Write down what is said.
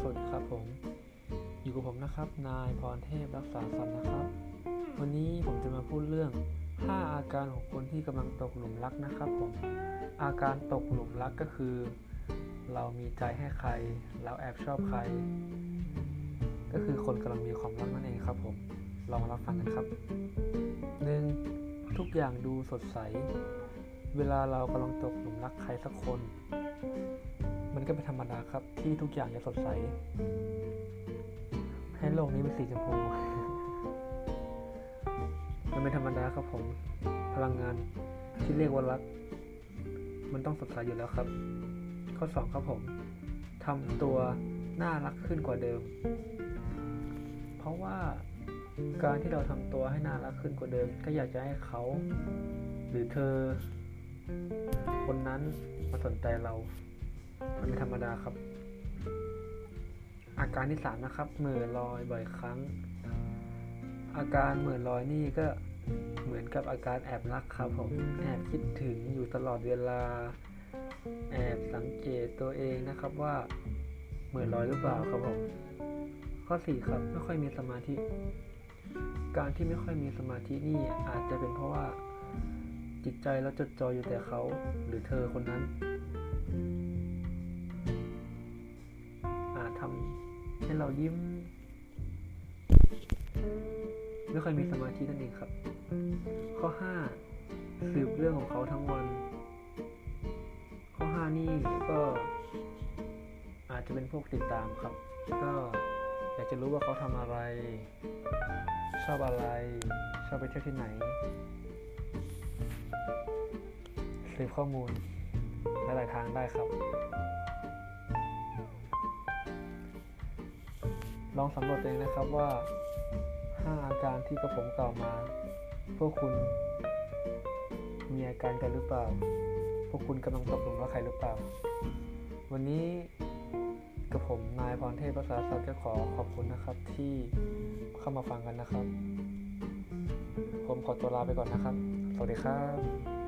สวัสดีครับผม อยู่กับผมนะครับ นายพรเทพรักษาสันนะครับ วันนี้ผมจะมาพูดเรื่อง 5 อาการของคนที่กำลังตกหลุมรักนะครับผม อาการตกหลุมรักก็คือ เรามีใจให้ใคร เราแอบชอบใคร ก็คือคนกำลังมีความรักนั่นเองครับผม ลองรับฟังกันครับ 1. ทุกอย่างดูสดใส เวลาเรากำลังตกหลุมรักใครสักคน มันก็เป็นธรรมดาครับที่ทุกอย่างจะสดใส ให้โลกนี้เป็นสีชมพู มันเป็นธรรมดาครับผม พลังงานที่เรียกว่ารัก มันต้องสดใสอยู่แล้วครับ ข้อสองครับผมทำตัวน่ารักขึ้นกว่าเดิม เพราะว่าการที่เราทำตัวให้น่ารักขึ้นกว่าเดิม ก็อยากจะให้เขา หรือเธอ คนนั้นมาสนใจเรามันธรรมดาครับ อาการที่สามนะครับเหม่อลอยบ่อยครั้ง อาการเหม่อลอยนี่ก็เหมือนกับอาการแอบรักครับผมแอบคิดถึงอยู่ตลอดเวลา แอบสังเกตตัวเองนะครับว่าเหม่อลอยหรือเปล่าครับผมข้อสี่ครับไม่ค่อยมีสมาธิ การที่ไม่ค่อยมีสมาธินี่อาจจะเป็นเพราะว่า จิตใจเราจดจ่ออยู่แต่เขาหรือเธอคนนั้น อาจทำให้เรายิ้ม ไม่ค่อยมีสมาธินั่นเองครับ ข้อ 5 สืบเรื่องของเขาทั้งวัน ข้อ 5 นี่ก็อาจจะเป็นพวกติดตามครับ ก็อยากจะรู้ว่าเขาทำอะไร ชอบอะไร ชอบไปเที่ยวที่ไหน สืบข้อมูลหลายๆทางได้ครับ ลองสำรวจเองนะครับว่า 5 อาการที่กระผมกล่าวมา พวกคุณมีอาการกันหรือเปล่า พวกคุณกำลังตกหลุมรักใครหรือเปล่า วันนี้กับผมนายพรเทพภาษาสัตว์ก็ขอขอบคุณนะครับที่เข้ามาฟังกันนะครับ ผมขอตัวลาไปก่อนนะครับ สวัสดีครับ